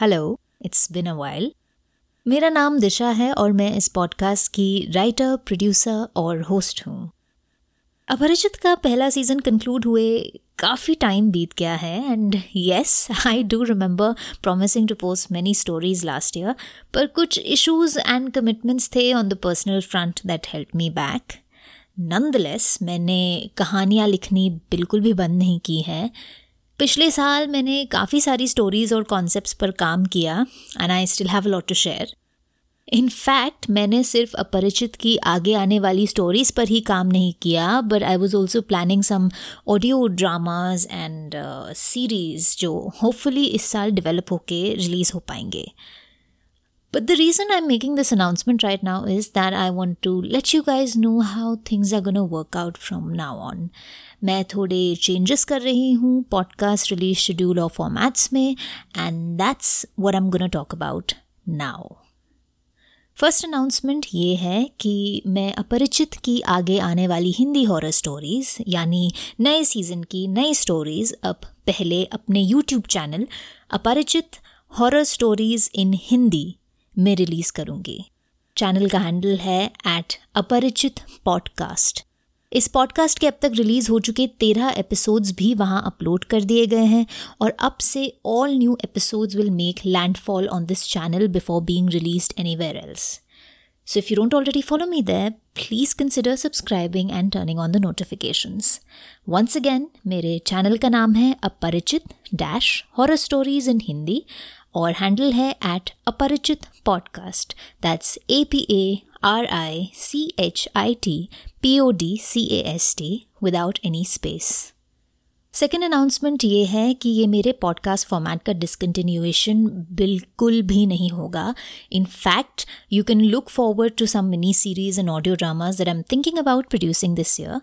Hello it's been a while मेरा नाम दिशा है और मैं इस पॉडकास्ट की राइटर प्रोड्यूसर और होस्ट हूँ। अपरिचित का पहला सीज़न कंक्लूड हुए काफ़ी टाइम बीत गया है and yes I do remember promising to post many stories last year पर कुछ इश्यूज़ एंड कमिटमेंट्स थे on the personal front that help me back nonetheless मैंने कहानियाँ लिखनी बिल्कुल भी बंद नहीं की है। पिछले साल मैंने काफ़ी सारी स्टोरीज़ और कॉन्सेप्ट पर काम किया and I still have lot to share in fact मैंने सिर्फ़ अपरिचित की आगे आने वाली स्टोरीज़ पर ही काम नहीं किया but I was also planning some audio dramas and series जो होपफुली इस साल डेवलप होके रिलीज़ हो पाएँगे। But the reason I'm making this announcement right now is that I want to let you guys know how things are going to work out from now on. मैं थोड़े changes कर रही हूँ podcast release schedule और formats में and that's what I am gonna talk about now first announcement ये है कि मैं अपरिचित की आगे आने वाली हिंदी हॉरर स्टोरीज़ यानी नए सीज़न की नई स्टोरीज़ अब पहले अपने YouTube channel Aparichit horror stories in Hindi में रिलीज़ करूँगी। चैनल का हैंडल है एट अपरिचित पॉडकास्ट इस पॉडकास्ट के अब तक रिलीज़ हो चुके तेरह एपिसोड्स भी वहाँ अपलोड कर दिए गए हैं और अब से all new episodes will make landfall on this channel before being released anywhere else So if you don't already follow me there, please consider subscribing and turning on the notifications. Once again, मेरे channel का नाम है Aparichit dash horror stories in Hindi और handle है at Aparichit podcast that's A P A R I C H I T P O D C A S T without any space second announcement ये है कि ये मेरे podcast format का discontinuation बिल्कुल भी नहीं होगा. In fact you can look forward to some mini series and audio dramas I am thinking about producing this year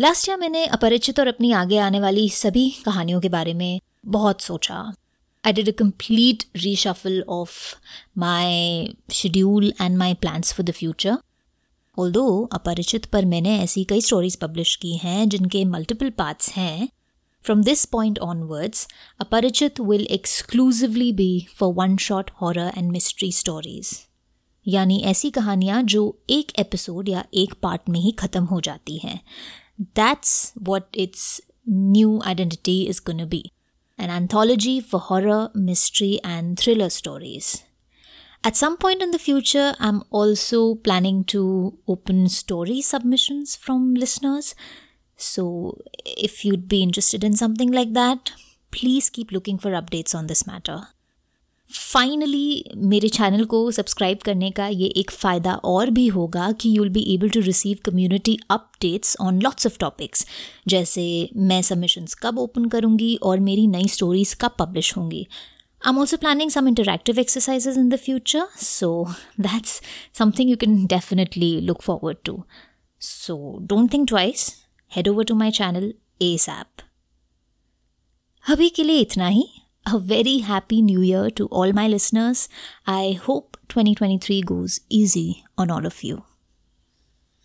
last year मैंने अपरिचित और अपनी आगे आने वाली सभी कहानियों के बारे में बहुत सोचा। I did a complete reshuffle of my schedule and my plans for the future. Although अपरिचित पर मैंने ऐसी कई स्टोरीज पब्लिश की हैं जिनके मल्टीपल पार्ट्स हैं From this point onwards, Aparichit will exclusively be for one shot horror and mystery stories. यानी ऐसी कहानियाँ जो एक एपिसोड या एक पार्ट में ही ख़त्म हो जाती हैं that's what its new identity is gonna be an anthology for horror, mystery, and thriller stories. At some point in the future, I'm also planning to open story submissions from listeners. So, if you'd be interested in something like that, please keep looking for updates on this matter. Finally मेरे channel को subscribe करने का ये एक फ़ायदा और भी होगा कि you will be able to receive community updates on lots of topics जैसे मैं सबमिशंस कब ओपन करूँगी और मेरी नई स्टोरीज कब पब्लिश होंगी. I am also planning some interactive exercises in the future so that's something you can definitely look forward to so don't think twice head over to my channel ASAP अभी के लिए इतना ही। A very happy new year to all my listeners. I hope 2023 goes easy on all of you.